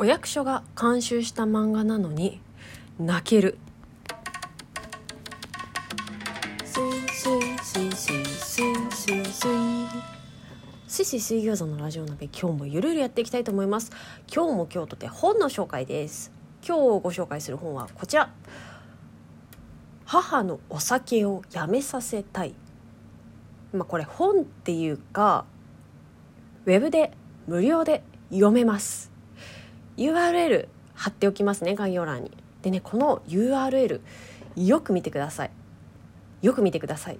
お役所が監修した漫画なのに泣ける。スイスイスイスイスイスイスイスイスイ水餃子のラジオ鍋今日もゆるゆるやっていきたいと思います今日も今日とて本の紹介です今日ご紹介する本はこちら母のお酒をやめさせたいまあこれ本っていうかウェブで無料で読めます URL 貼っておきますね概要欄に。でねこの URL よく見てください。よく見てください。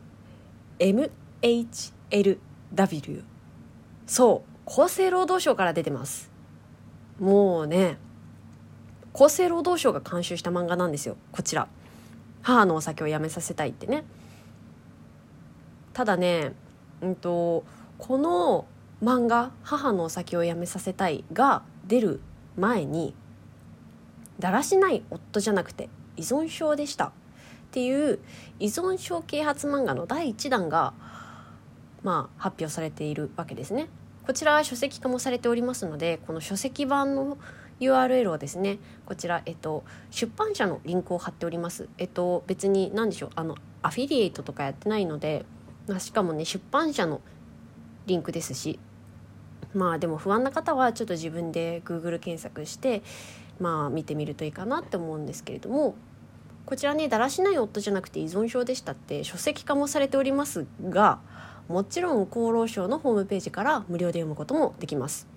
MHLW そう厚生労働省から出てます。もうね厚生労働省が監修した漫画なんですよ。こちら。母のお酒をやめさせたいってね。ただねうんとこの漫画「母のお酒をやめさせたい」が出る前にだらしない夫じゃなくて依存症でしたっていう依存症啓発漫画の第1弾が、まあ、発表されているわけですね。こちらは書籍化もされておりますのでこの書籍版の URL をですねこちら、えっと、出版社のリンクを貼っております。えっと、別に何でしょうあのアフィリエイトとかやってないので、まあ、しかもね出版社のリンクですしまあでも不安な方はちょっと自分で Google 検索してまあ見てみるといいかなって思うんですけれどもこちらねだらしない夫じゃなくて依存症でしたって書籍化もされておりますがもちろん厚労省のホームページから無料で読むこともできます。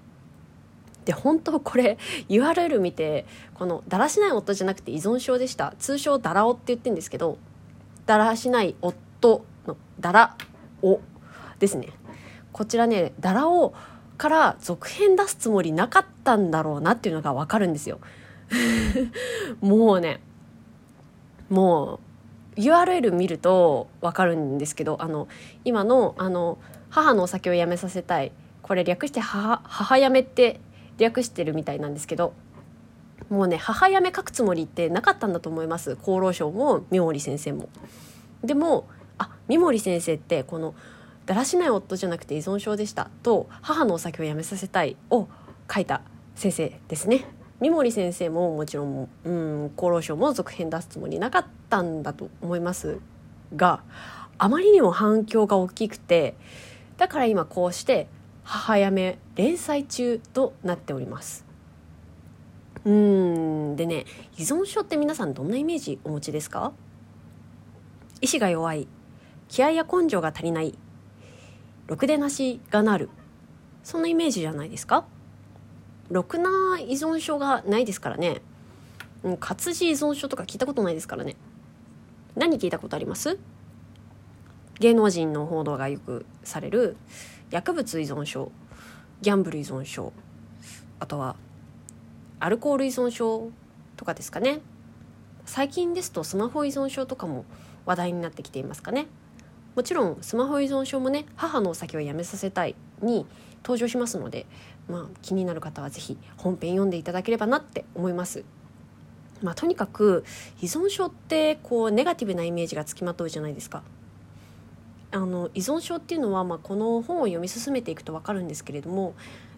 で本当これ URL 見てこのだらしない夫じゃなくて依存症でした通称だらおって言ってるんですけどだらしない夫のだらおですねこちらねだらおから続編出すつもりなかったんだろうなっていうのが分かるんですよ。もうねもう URL 見ると分かるんですけどあの今のあの母のお酒をやめさせたい。これ略して母母やめって略してるみたいなんですけどもうね母やめ書くつもりってなかったんだと思います。厚労省も三森先生も。でもあ三森先生ってこのだらしない夫じゃなくて依存症でしたと母のお酒をやめさせたいを書いた先生ですね。三森先生ももちろん、うん、厚労省も続編出すつもりなかったんだと思いますがあまりにも反響が大きくてだから今こうして母やめ連載中となっております。うんでね依存症って皆さんどんなイメージお持ちですか？意志が弱い気合や根性が足りないろくでなしがなる。そんなイメージじゃないですか？ろくな依存症がないですからね、うん、活字依存症とか聞いたことないですからね。何聞いたことあります？芸能人の報道がよくされる。薬物依存症ギャンブル依存症あとはアルコール依存症とかですかね。最近ですとスマホ依存症とかも話題になってきていますかね。もちろんスマホ依存症もね母のお酒をやめさせたいに登場しますので、まあ、気になる方は是非本編読んでいただければなって思います。まあ、とにかく依存症ってこうネガティブなイメージがつきまとうじゃないですか。あの依存症っていうのは、まあ、この本を読み進めていくと分かるんですけれども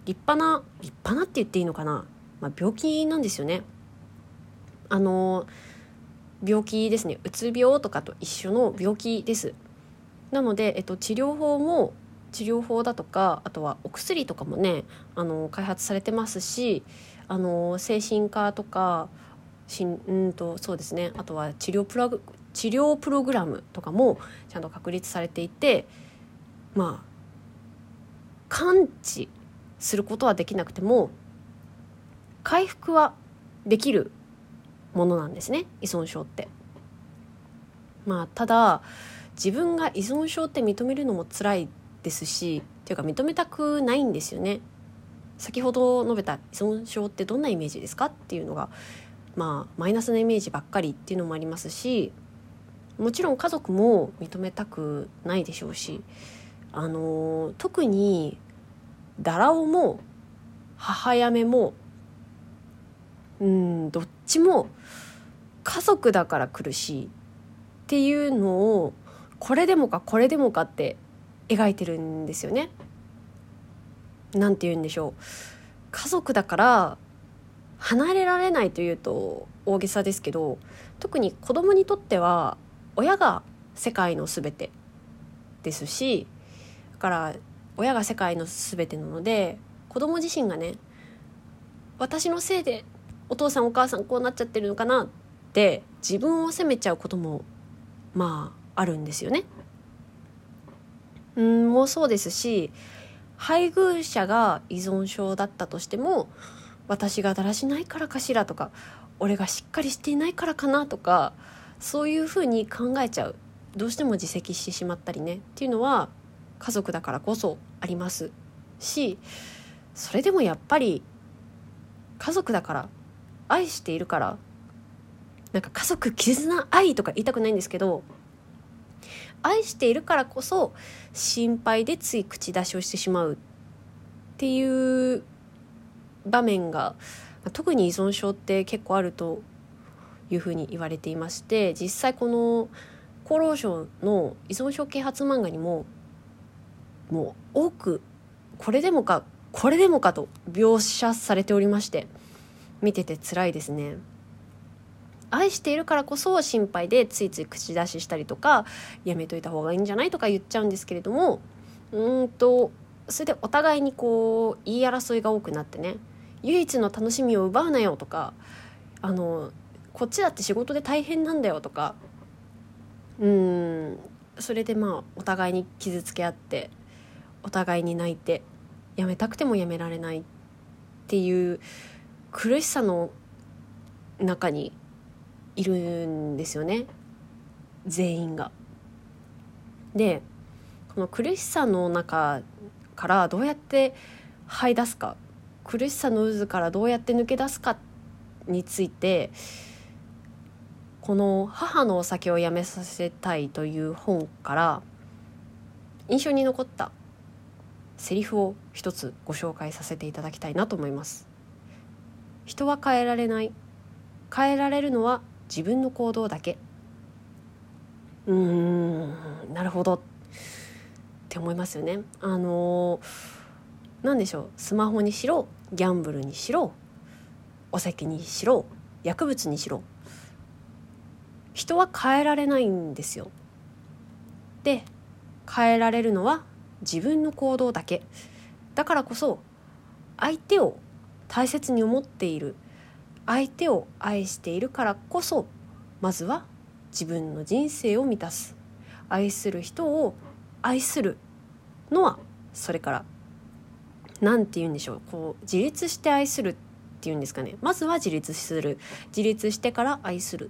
立派な立派なって言っていいのかな、まあ、病気なんですよね。あの病気ですねうつ病とかと一緒の病気ですなので、えっと、治療法も治療法だとかあとはお薬とかもねあの開発されてますしあの精神科とかしんうんとそうですねあとは治療プロ治療プログラムとかもちゃんと確立されていてまあ完治することはできなくても回復はできるものなんですね依存症って。まあただ自分が依存症って認めるのも辛いですしっていうか認めたくないんですよね。先ほど述べた依存症ってどんなイメージですかっていうのがまあマイナスなイメージばっかりっていうのもありますしもちろん家族も認めたくないでしょうしあの特にダラオも母やめもうんどっちも家族だから苦しいっていうのをこれでもかこれでもかって描いてるんですよね。なんて言うんでしょう家族だから離れられないというと大げさですけど特に子供にとっては親が世界の全てですしだから親が世界の全てなので子供自身がね私のせいでお父さんお母さんこうなっちゃってるのかなって自分を責めちゃうこともまああるんですよね。うんもそうですし配偶者が依存症だったとしても私がだらしないからかしらとか俺がしっかりしていないからかなとかそういうふうに考えちゃうどうしても自責してしまったりねっていうのは家族だからこそありますしそれでもやっぱり家族だから愛しているからなんか家族絆愛とか言いたくないんですけど愛しているからこそ心配でつい口出しをしてしまうっていう場面が特に依存症って結構あるというふうに言われていまして実際この厚労省の依存症啓発漫画にももう多くこれでもかこれでもかと描写されておりまして見てて辛いですね。愛しているからこそ心配でついつい口出ししたりとかやめといた方がいいんじゃないとか言っちゃうんですけれどもうんとそれでお互いにこう言い争いが多くなってね唯一の楽しみを奪うなよとかあのこっちだって仕事で大変なんだよとかうんそれでまあお互いに傷つけ合ってお互いに泣いてやめたくてもやめられないっていう苦しさの中にいるんですよね全員が。でこの苦しさの中からどうやって這い出すか苦しさの渦からどうやって抜け出すかについてこの「母のお酒をやめさせたい」という本から印象に残ったセリフを一つご紹介させていただきたいなと思います。人は変えられない変えられるのは自分の行動だけ。うーん。なるほど。って思いますよね。あの何でしょう。スマホにしろギャンブルにしろお酒にしろ薬物にしろ。人は変えられないんですよ。で変えられるのは自分の行動だけ。だからこそ相手を大切に思っている相手を愛しているからこそまずは自分の人生を満たす。愛する人を愛するのはそれから何て言うんでしょう。こう自立して愛するっていうんですかね。まずは自立する。自立してから愛するっ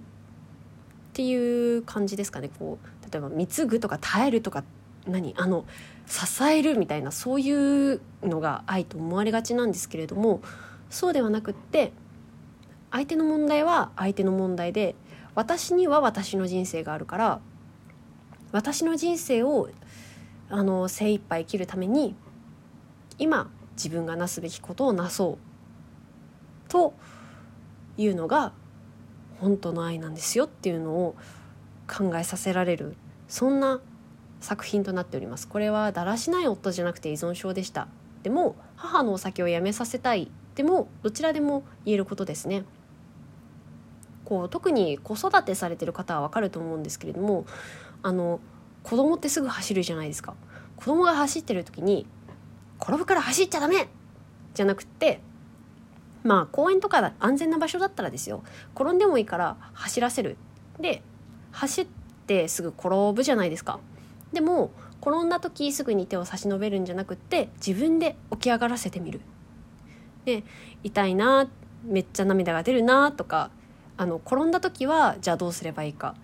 ていう感じですかね。こう例えば貢ぐとか耐えるとか何？あの支えるみたいなそういうのが愛と思われがちなんですけれどもそうではなくって相手の問題は相手の問題で私には私の人生があるから私の人生をあの精一杯生きるために今自分がなすべきことをなそうというのが本当の愛なんですよっていうのを考えさせられるそんな作品となっております。これはだらしない夫じゃなくて依存症でした。でも母のお酒をやめさせたい。でもどちらでも言えることですね。こう特に子育てされてる方は分かると思うんですけれどもあの子供ってすぐ走るじゃないですか。子供が走ってる時に転ぶから走っちゃダメ!じゃなくってまあ公園とか安全な場所だったらですよ。転んでもいいから走らせる。で走ってすぐ転ぶじゃないですか。でも転んだ時すぐに手を差し伸べるんじゃなくって自分で起き上がらせてみる。で痛いなめっちゃ涙が出るなとかあの転んだ時はじゃあどうすればいいか。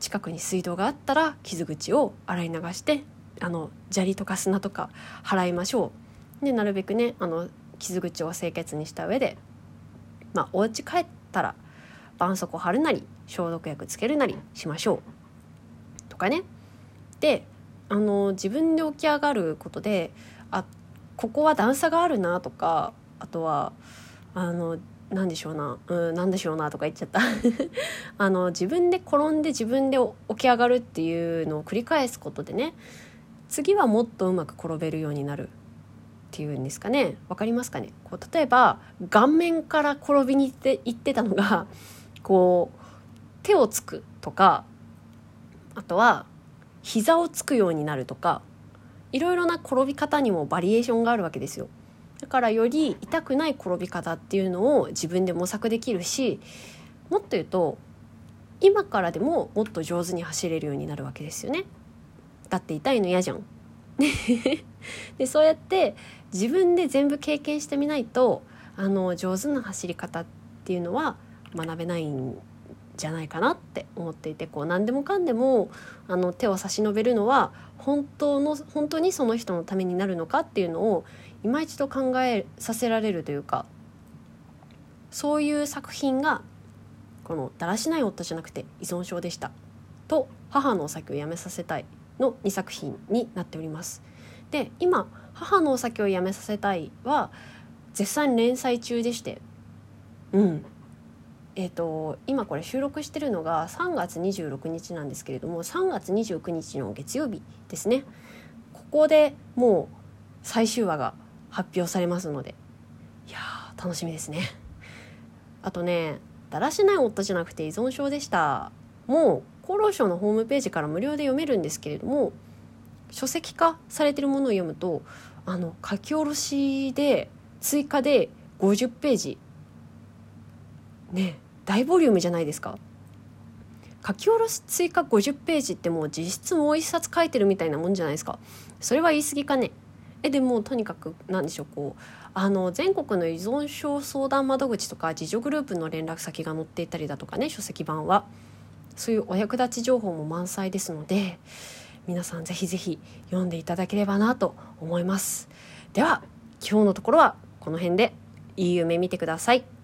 近くに水道があったら傷口を洗い流してあの砂利とか砂とか払いましょう。でなるべくねあの傷口を清潔にした上でまあお家帰ったら絆創膏貼るなり消毒薬つけるなりしましょう。とかね。であの自分で起き上がることであここは段差があるなとかあとはあの何でしょうな。うん何でしょうなとか言っちゃった。あの自分で転んで自分で起き上がるっていうのを繰り返すことでね次はもっとうまく転べるようになるっていうんですかね。わかりますかね？こう例えば顔面から転びに行って行ってたのが こう手をつくとかあとは膝をつくようになるとかいろいろな転び方にもバリエーションがあるわけですよ。だからより痛くない転び方っていうのを自分で模索できるしもっと言うと今からでももっと上手に走れるようになるわけですよね。だって痛いの嫌じゃん。でそうやって自分で全部経験してみないとあの上手な走り方っていうのは学べないんじゃないかなって思っていてこう何でもかんでもあの手を差し伸べるのは本当の本当にその人のためになるのかっていうのを今一度考えさせられるというかそういう作品がこの「だらしない夫じゃなくて依存症でした」と「母のお酒をやめさせたい」の2作品になっております。で今「母のお酒をやめさせたい」は絶賛連載中でして。うん。えーと、今これ収録してるのが3月26日なんですけれども3月29日の月曜日ですね。ここでもう最終話が発表されますので。いや楽しみですね。あとねだらしない夫じゃなくて依存症でした。もう厚労省のホームページから無料で読めるんですけれども書籍化されてるものを読むとあの書き下ろしで追加で50ページ。ね大ボリュームじゃないですか。書き下ろし追加50ページってもう実質もう一冊書いてるみたいなもんじゃないですか。それは言い過ぎかね。えでもとにかく何でしょうこうあの全国の依存症相談窓口とか自助グループの連絡先が載っていたりだとかね書籍版は。そういうお役立ち情報も満載ですので皆さんぜひぜひ読んでいただければなと思います。では今日のところはこの辺で。いい夢見てください。